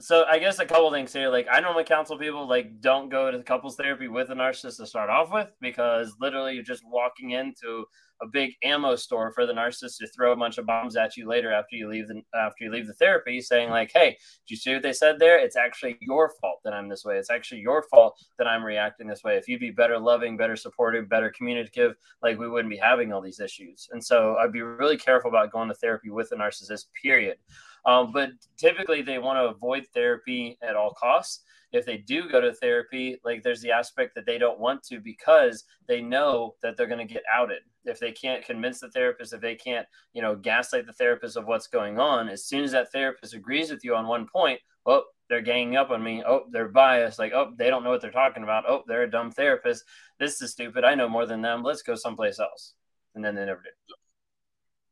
so I guess a couple things here. Like I normally counsel people like don't go to the couples therapy with a narcissist to start off with because literally you're just walking into a big ammo store for the narcissist to throw a bunch of bombs at you later after you leave the after you leave the therapy, saying like, "Hey, did you see what they said there? It's actually your fault that I'm this way. It's actually your fault that I'm reacting this way. If you'd be better loving, better supportive, better communicative, like we wouldn't be having all these issues." And so I'd be really careful about going to therapy with a narcissist. Period. Um, but typically, they want to avoid therapy at all costs if they do go to therapy, like there's the aspect that they don't want to because they know that they're going to get outed. If they can't convince the therapist, if they can't, you know, gaslight the therapist of what's going on, as soon as that therapist agrees with you on one point, oh, they're ganging up on me. Oh, they're biased. Like, oh, they don't know what they're talking about. Oh, they're a dumb therapist. This is stupid. I know more than them. Let's go someplace else. And then they never do.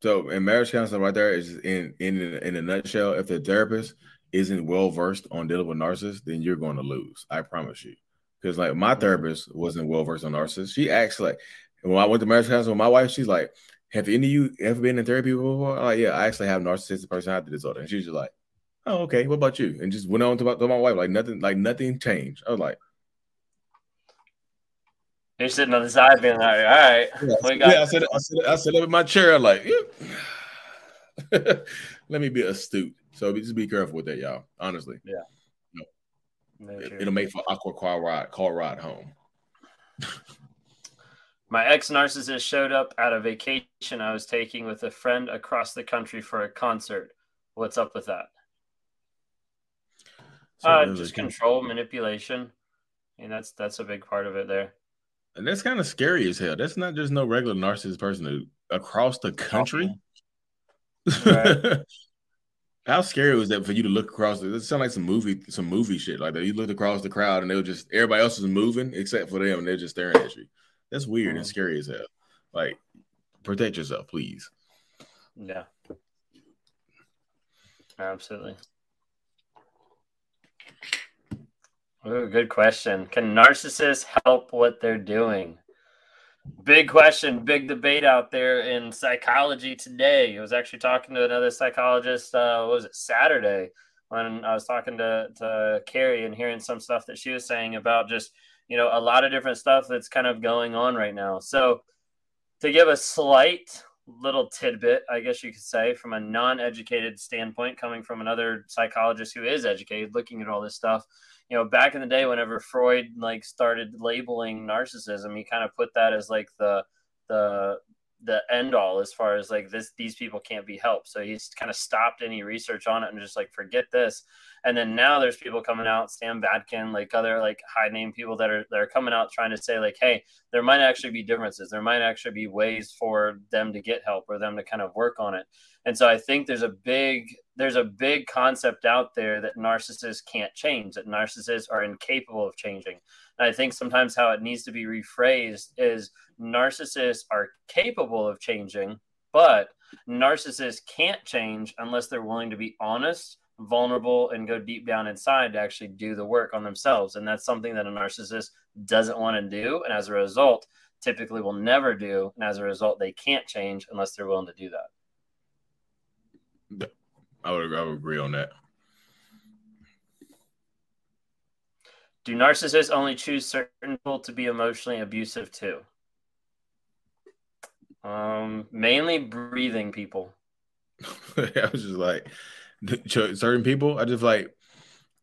So, in marriage counseling, right there is in in in a nutshell. If the therapist isn't well versed on dealing with narcissists, then you're going to lose. I promise you. Because like my therapist wasn't well versed on narcissists. She acts like when I went to marriage counseling with my wife, she's like, "Have any of you ever been in therapy before?" I'm like, yeah, I actually have narcissistic personality disorder. And she's just like, "Oh, okay. What about you?" And just went on to, to my wife like nothing, like nothing changed. I was like. You're sitting on the side being like, all right. Yeah, yeah I said, I said, I said up in my chair, like, yeah. let me be astute. So just be careful with that, y'all. Honestly. Yeah. No, it, will make for awkward car ride, car ride home. My ex narcissist showed up at a vacation I was taking with a friend across the country for a concert. What's up with that? So uh, just control, manipulation. I mean, that's that's a big part of it there. And that's kind of scary as hell. That's not just no regular narcissist person who, across the country. Right. How scary was that for you to look across? It sounded like some movie, some movie shit like that. You looked across the crowd and they were just everybody else was moving except for them, and they're just staring at you. That's weird mm-hmm. and scary as hell. Like, protect yourself, please. Yeah, absolutely. Ooh, good question. Can narcissists help what they're doing? Big question, big debate out there in psychology today. I was actually talking to another psychologist. Uh, was it Saturday when I was talking to to Carrie and hearing some stuff that she was saying about just you know a lot of different stuff that's kind of going on right now. So to give a slight little tidbit, I guess you could say, from a non-educated standpoint, coming from another psychologist who is educated, looking at all this stuff you know, back in the day, whenever Freud like started labeling narcissism, he kind of put that as like the the the end all as far as like this these people can't be helped. So he's kind of stopped any research on it and just like forget this. And then now there's people coming out sam Vaknin, like other like high name people that are that are coming out trying to say like hey there might actually be differences. There might actually be ways for them to get help or them to kind of work on it. And so i think there's a big there's a big concept out there that narcissists can't change that narcissists are incapable of changing and I think sometimes how it needs to be rephrased is narcissists are capable of changing, but narcissists can't change unless they're willing to be honest, vulnerable, and go deep down inside to actually do the work on themselves. And that's something that a narcissist doesn't want to do. And as a result, typically will never do. And as a result, they can't change unless they're willing to do that. I would, I would agree on that. Do narcissists only choose certain people to be emotionally abusive to? Um, mainly breathing people. I was just like certain people. I just like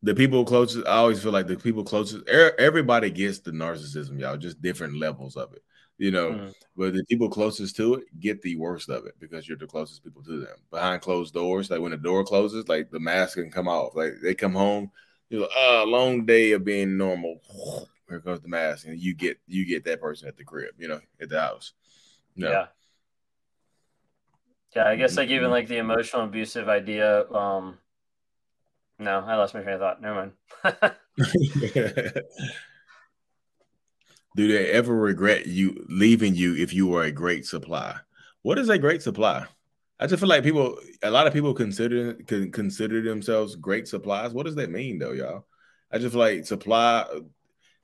the people closest. I always feel like the people closest. Everybody gets the narcissism, y'all. Just different levels of it, you know. Mm. But the people closest to it get the worst of it because you're the closest people to them. Behind closed doors, like when the door closes, like the mask can come off. Like they come home you're like, oh, long day of being normal. Here comes the mask, and you get you get that person at the crib, you know, at the house. No. Yeah. Yeah, I guess like even mm-hmm. like the emotional abusive idea. Um no, I lost my train of thought. Never mind. Do they ever regret you leaving you if you were a great supply? What is a great supply? I just feel like people, a lot of people consider can consider themselves great supplies. What does that mean, though, y'all? I just feel like supply.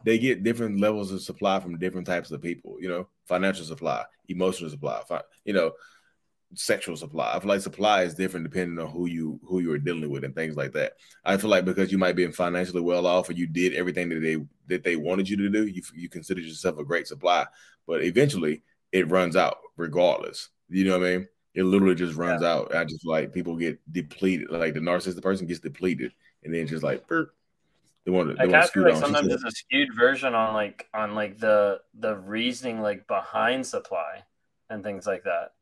They get different levels of supply from different types of people. You know, financial supply, emotional supply, you know, sexual supply. I feel like supply is different depending on who you who you are dealing with and things like that. I feel like because you might be financially well off or you did everything that they that they wanted you to do, you you consider yourself a great supply. But eventually, it runs out regardless. You know what I mean? It literally just runs yeah. out. I just like people get depleted. Like the narcissistic person gets depleted, and then just like burp, they want to. They want to scoot like on. Sometimes there's a skewed version on like on like the the reasoning like behind supply and things like that.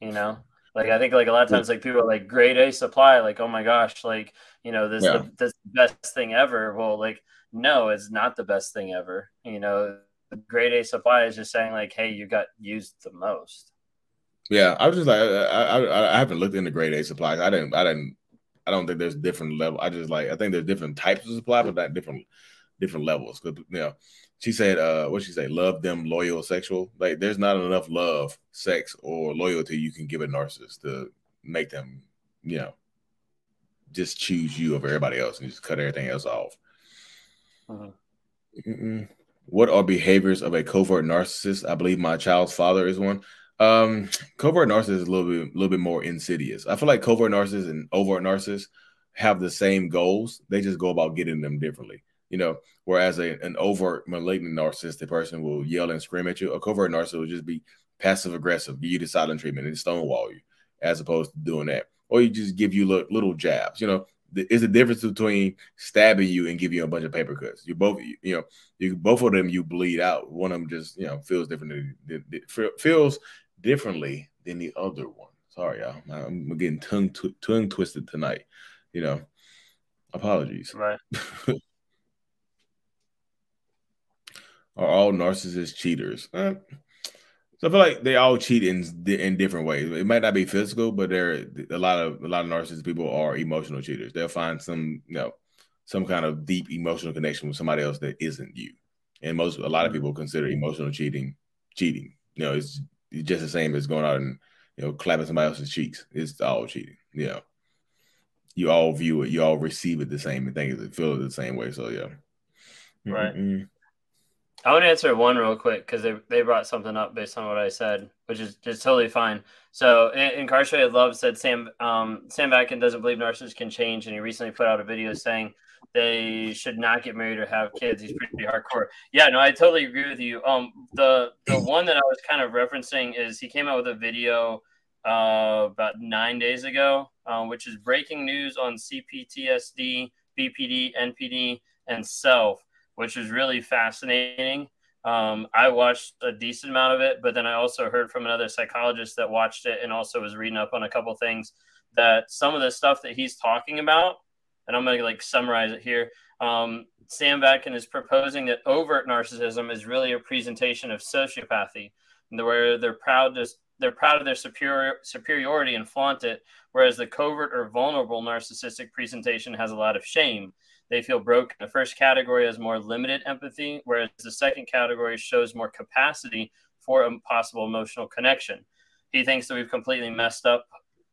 You know, like I think like a lot of times like people are like grade A supply, like oh my gosh, like you know this yeah. the, this best thing ever. Well, like no, it's not the best thing ever. You know, grade A supply is just saying like, hey, you got used the most. Yeah, I was just like, I, I, I haven't looked into grade A supplies. I didn't, I didn't, I don't think there's different level. I just like, I think there's different types of supply, but not different, different levels. Cause you know, she said, uh, what she say, love them, loyal, sexual. Like, there's not enough love, sex, or loyalty you can give a narcissist to make them, you know, just choose you over everybody else and just cut everything else off. Uh-huh. What are behaviors of a covert narcissist? I believe my child's father is one. Um, covert narcissist is a little bit, a little bit more insidious. I feel like covert narcissists and overt narcissists have the same goals. They just go about getting them differently. You know, whereas a, an overt malignant narcissistic person will yell and scream at you, a covert narcissist will just be passive aggressive, give you the silent treatment and stonewall you, as opposed to doing that. Or you just give you little, little jabs. You know, it's a difference between stabbing you and giving you a bunch of paper cuts. You both, you know, you both of them you bleed out. One of them just, you know, feels different. Feels differently than the other one. Sorry, y'all. I'm getting tongue tw- tongue twisted tonight. You know, apologies. Right. Are all narcissists cheaters? Uh, so I feel like they all cheat in in different ways. It might not be physical, but there a lot of a lot of narcissist people are emotional cheaters. They'll find some you know some kind of deep emotional connection with somebody else that isn't you. And most a lot of mm-hmm. people consider emotional cheating cheating. You know, it's just the same as going out and you know clapping somebody else's cheeks. It's all cheating. You know, you all view it, you all receive it the same and think it, feel it the same way. So yeah, right. Mm-hmm. I want to answer one real quick because they, they brought something up based on what I said, which is just totally fine. So, Incarcerated Love said Sam um, Sam Vaknin doesn't believe narcissists can change, and he recently put out a video saying they should not get married or have kids. He's pretty hardcore. Yeah, no, I totally agree with you. Um, the the one that I was kind of referencing is he came out with a video uh, about nine days ago, um, which is breaking news on CPTSD, BPD, NPD, and self, which is really fascinating. Um, I watched a decent amount of it, but then I also heard from another psychologist that watched it and also was reading up on a couple things that some of the stuff that he's talking about, and I'm going to like summarize it here. Um, Sam Vaknin is proposing that overt narcissism is really a presentation of sociopathy, where they're proud to they're proud of their superior superiority and flaunt it, whereas the covert or vulnerable narcissistic presentation has a lot of shame. They feel broken. The first category has more limited empathy, whereas the second category shows more capacity for a possible emotional connection. He thinks that we've completely messed up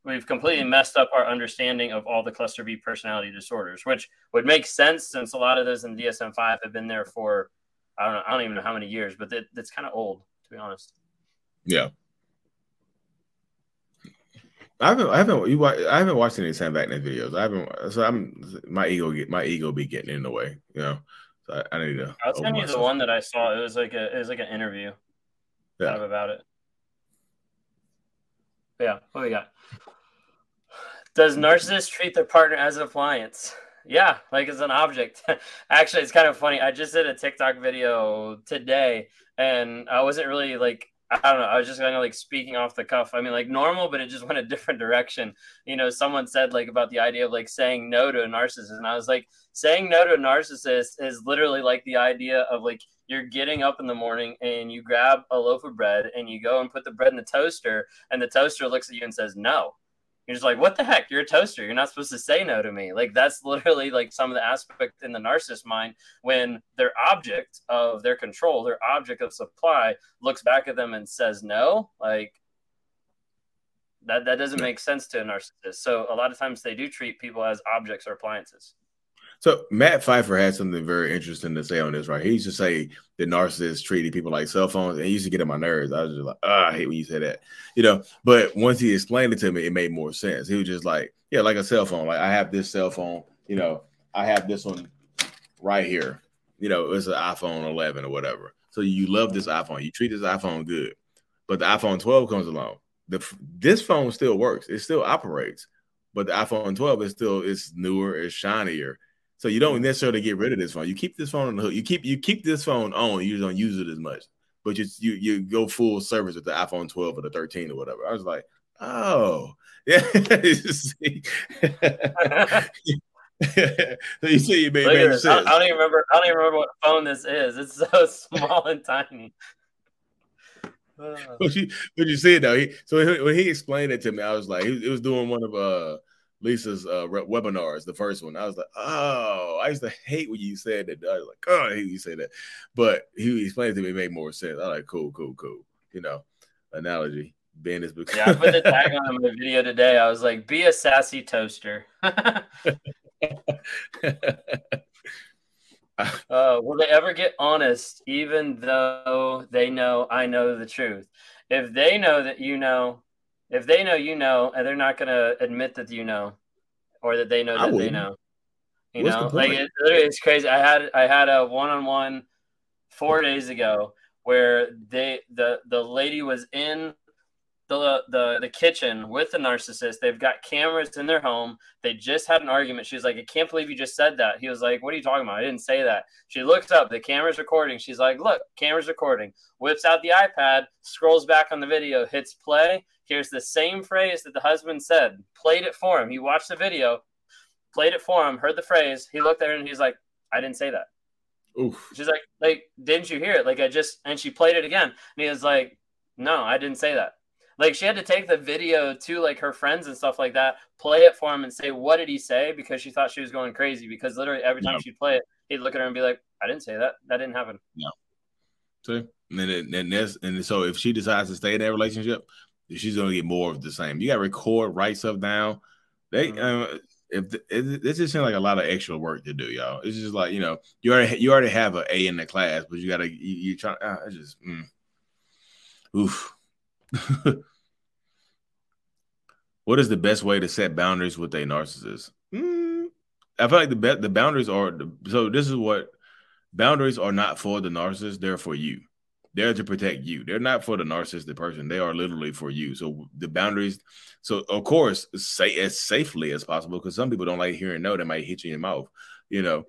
we've completely mm-hmm. messed up our understanding of all the cluster B personality disorders, which would make sense since a lot of those in DSM five have been there for I don't know, I don't even know how many years, but that, that's kind of old to be honest. Yeah. I haven't, I haven't, you, I haven't watched any Sam Vaknin videos. I haven't, so I'm my ego get my ego be getting in the way, you know. So I, I need to. I'll send you the one that I saw. It was like a, it was like an interview, yeah. kind of about it. But yeah, what we got? Does narcissists treat their partner as an appliance? Yeah, like as an object. Actually, it's kind of funny. I just did a TikTok video today, and I wasn't really like I don't know. I was just kind of like speaking off the cuff. I mean, like normal, but it just went a different direction. You know, someone said like about the idea of like saying no to a narcissist, and I was like, saying no to a narcissist is literally like the idea of like you're getting up in the morning and you grab a loaf of bread and you go and put the bread in the toaster, and the toaster looks at you and says no. You're just like, what the heck? You're a toaster. You're not supposed to say no to me. Like that's literally like some of the aspect in the narcissist mind when their object of their control, their object of supply, looks back at them and says no. Like that that doesn't make sense to a narcissist. So a lot of times they do treat people as objects or appliances. So Matt Pfeiffer had something very interesting to say on this, right? He used to say the narcissists treated people like cell phones, and he used to get on my nerves. I was just like, oh, I hate when you say that, you know. But once he explained it to me, it made more sense. He was just like, yeah, like a cell phone. Like I have this cell phone, you know, I have this one right here. You know, it's an iPhone 11 or whatever. So you love this iPhone, you treat this iPhone good, but the iPhone 12 comes along. The this phone still works, it still operates, but the iPhone 12 is still it's newer, it's shinier so you don't necessarily get rid of this phone. You keep this phone on the hook. You keep you keep this phone on. You don't use it as much, but you you you go full service with the iPhone 12 or the 13 or whatever. I was like, oh yeah. so you see, you made, made sense. I, I, don't even remember. I don't even remember what phone this is. It's so small and tiny. but you, but you see it though. He, so when he explained it to me, I was like, he, he was doing one of uh Lisa's uh, webinars, the first one. I was like, oh, I used to hate when you said that. I was like, oh, I hate when you say that. But he explained to me, it made more sense. I was like, cool, cool, cool. You know, analogy. Ben is because yeah, I put the tag on my video today. I was like, be a sassy toaster. uh, will they ever get honest, even though they know I know the truth? If they know that you know, if they know you know, and they're not going to admit that you know, or that they know that they know, you What's know, like it, it's crazy. I had I had a one on one four days ago where they the the lady was in the the the kitchen with the narcissist. They've got cameras in their home. They just had an argument. She's like, I can't believe you just said that. He was like, What are you talking about? I didn't say that. She looks up, the camera's recording. She's like, Look, camera's recording. Whips out the iPad, scrolls back on the video, hits play. Here's the same phrase that the husband said. Played it for him. He watched the video, played it for him, heard the phrase. He looked at her and he's like, I didn't say that. Oof. She's like, like, didn't you hear it? Like I just and she played it again. And he was like, No, I didn't say that. Like she had to take the video to like her friends and stuff like that, play it for him and say, What did he say? Because she thought she was going crazy. Because literally every time she'd play it, he'd look at her and be like, I didn't say that. That didn't happen. No. See? And then and and so if she decides to stay in that relationship, she's gonna get more of the same. You gotta record, write stuff down. They mm-hmm. uh, if the, it, this just seems like a lot of extra work to do, y'all. It's just like you know, you already you already have an A in the class, but you gotta you, you try. Uh, it's just mm. oof. what is the best way to set boundaries with a narcissist? Mm, I feel like the be- the boundaries are so. This is what boundaries are not for the narcissist; they're for you. They're to protect you. They're not for the narcissistic person. They are literally for you. So the boundaries. So of course, say as safely as possible because some people don't like hearing no. They might hit you in the mouth, you know.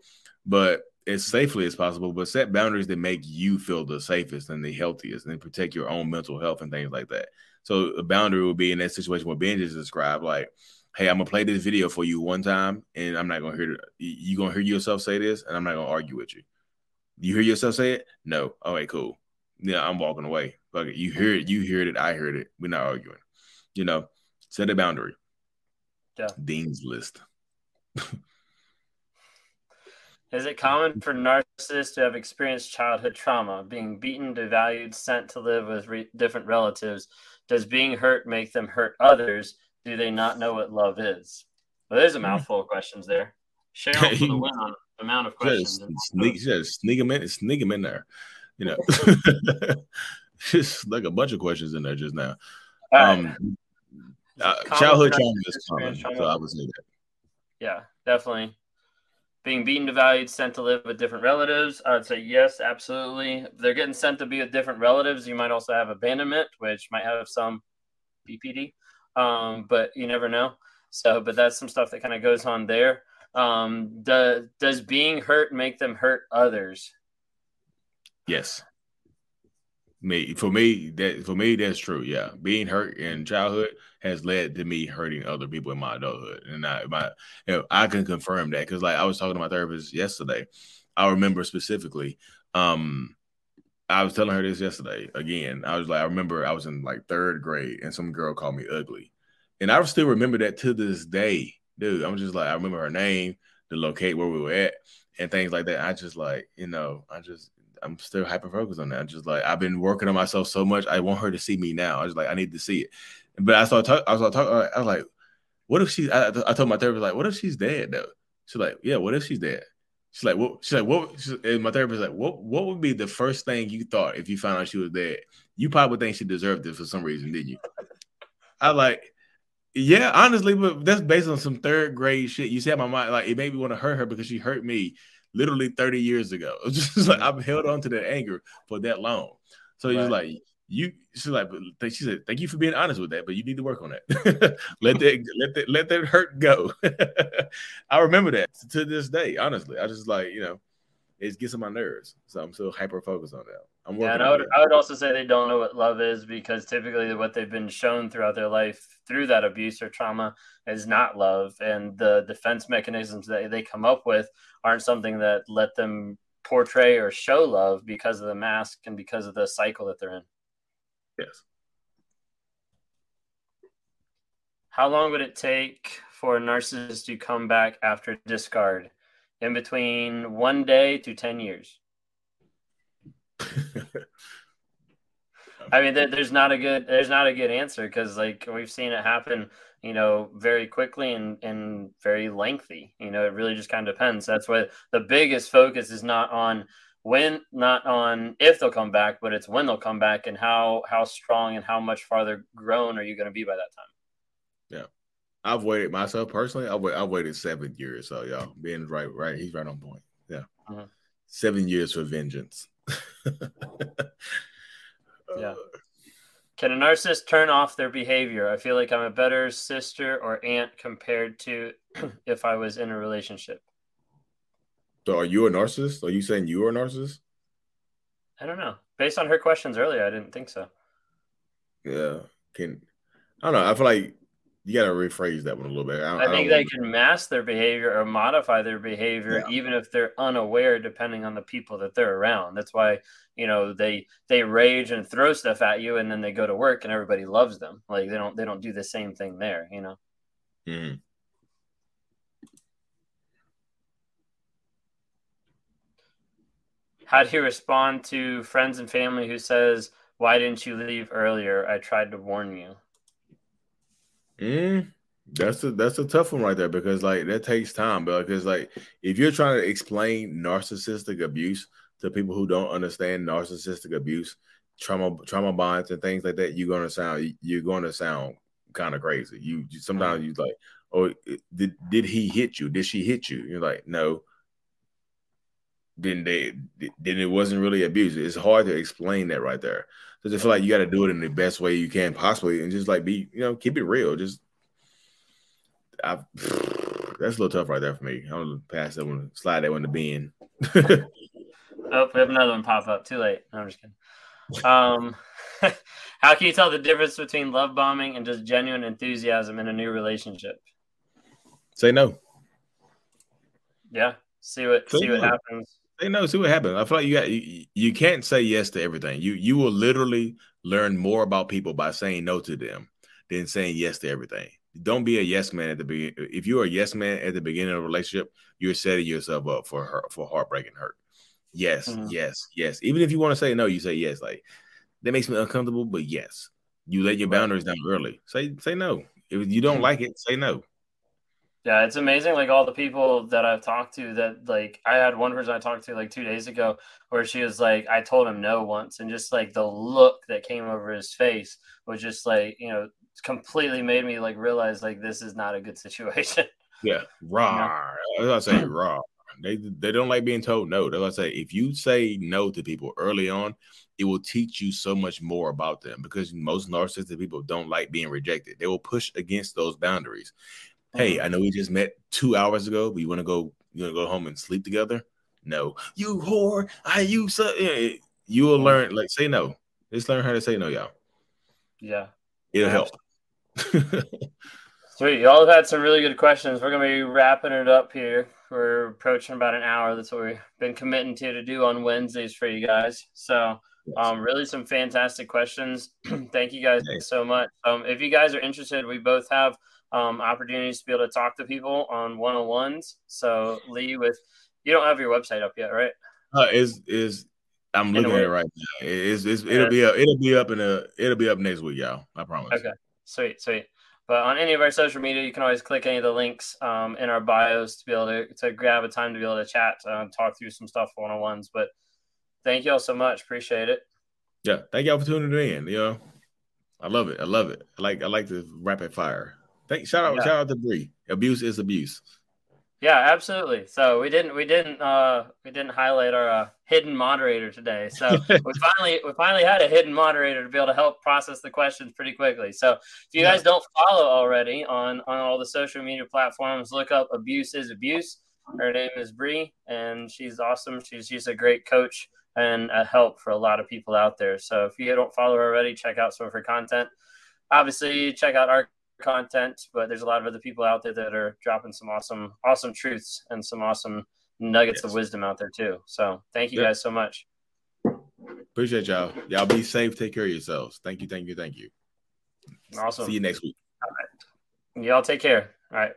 But as safely as possible, but set boundaries that make you feel the safest and the healthiest and protect your own mental health and things like that. So a boundary would be in that situation where Ben just described, like, hey, I'm gonna play this video for you one time, and I'm not gonna hear you gonna hear yourself say this, and I'm not gonna argue with you. You hear yourself say it? No. Okay, cool. Yeah, I'm walking away. Fuck it. You hear it, you heard it, I heard it. We're not arguing. You know, set a boundary. Yeah. Dean's list. Is it common for narcissists to have experienced childhood trauma, being beaten, devalued, sent to live with re- different relatives? Does being hurt make them hurt others? Do they not know what love is? Well, there's a mm. mouthful of questions there. Cheryl for the win on amount of questions. Sneak, sneak them in, sneak them in there. You know, just like a bunch of questions in there just now. Um, uh, childhood trauma is common, so I would say that. Yeah, definitely being beaten, devalued, sent to live with different relatives? I would say yes, absolutely. If they're getting sent to be with different relatives. You might also have abandonment, which might have some BPD, um, but you never know. So, but that's some stuff that kind of goes on there. Um, the, does being hurt make them hurt others? Yes. Me for me that for me that's true yeah. Being hurt in childhood has led to me hurting other people in my adulthood. And i my you know, i can confirm that because like i was talking to my therapist yesterday. I remember specifically um i was telling her this yesterday again. I was like i remember i was in like third grade and some girl called me ugly. And i still remember that to this day dude. I'm just like i remember her name the locate where we were at and things like that. I just like you know i just I'm still hyper focused on that. I'm just like I've been working on myself so much. I want her to see me now. I was like I need to see it. But I saw talking. I was talking. I was like, what if she's? I, I told my therapist like, what if she's dead though? She's like, yeah. What if she's dead? She's like, what? She's like, what? She's, and my therapist like, what? What would be the first thing you thought if you found out she was dead? You probably think she deserved it for some reason, didn't you? I like. Yeah, honestly, but that's based on some third grade shit. You said my mind, like it made me want to hurt her because she hurt me literally 30 years ago. Just like I've held on to that anger for that long. So he's right. like, you she's like, she said, thank you for being honest with that, but you need to work on that. let that let that let that hurt go. I remember that to this day, honestly. I just like, you know, it gets on my nerves. So I'm still hyper focused on that. I'm working. Yeah, and I would, I would also say they don't know what love is because typically what they've been shown throughout their life through that abuse or trauma is not love, and the defense mechanisms that they come up with aren't something that let them portray or show love because of the mask and because of the cycle that they're in. Yes. How long would it take for a narcissist to come back after discard? In between one day to 10 years. I mean, there's not a good there's not a good answer because like we've seen it happen, you know, very quickly and and very lengthy. You know, it really just kind of depends. That's why the biggest focus is not on when, not on if they'll come back, but it's when they'll come back and how how strong and how much farther grown are you going to be by that time. Yeah, I've waited myself personally. I've, I've waited seven years. So y'all being right, right, he's right on point. Yeah, uh-huh. seven years for vengeance. Yeah. Can a narcissist turn off their behavior? I feel like I'm a better sister or aunt compared to if I was in a relationship. So, are you a narcissist? Are you saying you are a narcissist? I don't know. Based on her questions earlier, I didn't think so. Yeah. Can I don't know. I feel like you got to rephrase that one a little bit. I, I think I they can mask their behavior or modify their behavior, yeah. even if they're unaware, depending on the people that they're around. That's why you know they they rage and throw stuff at you, and then they go to work and everybody loves them. Like they don't they don't do the same thing there. You know. Mm-hmm. How do you respond to friends and family who says, "Why didn't you leave earlier? I tried to warn you." Mm, that's a that's a tough one right there because like that takes time, but because like if you're trying to explain narcissistic abuse to people who don't understand narcissistic abuse, trauma trauma bonds and things like that, you're gonna sound you're gonna sound kind of crazy. You, you sometimes you like, oh, did did he hit you? Did she hit you? You're like, no. Then they then it wasn't really abuse. It's hard to explain that right there. So I feel like you got to do it in the best way you can possibly, and just like be, you know, keep it real. Just, I, that's a little tough right there for me. I'm gonna pass that one, slide that one to Ben. oh, we have another one pop up. Too late. No, I'm just kidding. Um, how can you tell the difference between love bombing and just genuine enthusiasm in a new relationship? Say no. Yeah. See what see no. what happens. Say no. See what happens. I feel like you got you, you can't say yes to everything. You you will literally learn more about people by saying no to them than saying yes to everything. Don't be a yes man at the beginning. If you're a yes man at the beginning of a relationship, you're setting yourself up for her for heartbreak and hurt. Yes, mm-hmm. yes, yes. Even if you want to say no, you say yes. Like that makes me uncomfortable, but yes. You let your boundaries down early. Say say no. If you don't mm-hmm. like it, say no. Yeah, it's amazing. Like all the people that I've talked to, that like I had one person I talked to like two days ago, where she was like, I told him no once, and just like the look that came over his face was just like, you know, completely made me like realize like this is not a good situation. Yeah, raw. You know? I say raw. They they don't like being told no. That's what I say. If you say no to people early on, it will teach you so much more about them because most narcissistic people don't like being rejected. They will push against those boundaries. Hey, mm-hmm. I know we just met two hours ago, but you want to go, you want to go home and sleep together? No, you whore. I you so you will learn. Like say no. Just learn how to say no, y'all. Yeah, it'll help. Sweet. Y'all have had some really good questions. We're gonna be wrapping it up here. We're approaching about an hour. That's what we've been committing to to do on Wednesdays for you guys. So um, really some fantastic questions. Thank you guys so much. Um, if you guys are interested, we both have um, opportunities to be able to talk to people on one on ones. So Lee, with you don't have your website up yet, right? Uh, is is I'm looking at it right now. It's, it's it'll yeah. be up, it'll be up in a it'll be up next week, y'all. I promise. Okay, sweet, sweet. But on any of our social media, you can always click any of the links um, in our bios to be able to, to grab a time to be able to chat uh, and talk through some stuff one on ones. But thank you all so much. Appreciate it. Yeah, thank y'all for tuning in. You know, I love it. I love it. I like I like the rapid fire. Thank shout out yeah. shout out to Bree. Abuse is abuse. Yeah, absolutely. So we didn't we didn't uh we didn't highlight our uh, hidden moderator today. So we finally we finally had a hidden moderator to be able to help process the questions pretty quickly. So if you guys don't follow already on on all the social media platforms, look up Abuse is Abuse. Her name is Bree, and she's awesome. She's she's a great coach and a help for a lot of people out there. So if you don't follow her already, check out some of her content. Obviously, check out our content, but there's a lot of other people out there that are dropping some awesome, awesome truths and some awesome nuggets yes. of wisdom out there too. So thank you guys so much. Appreciate y'all. Y'all be safe. Take care of yourselves. Thank you. Thank you. Thank you. Awesome. See you next week. All right. Y'all take care. All right.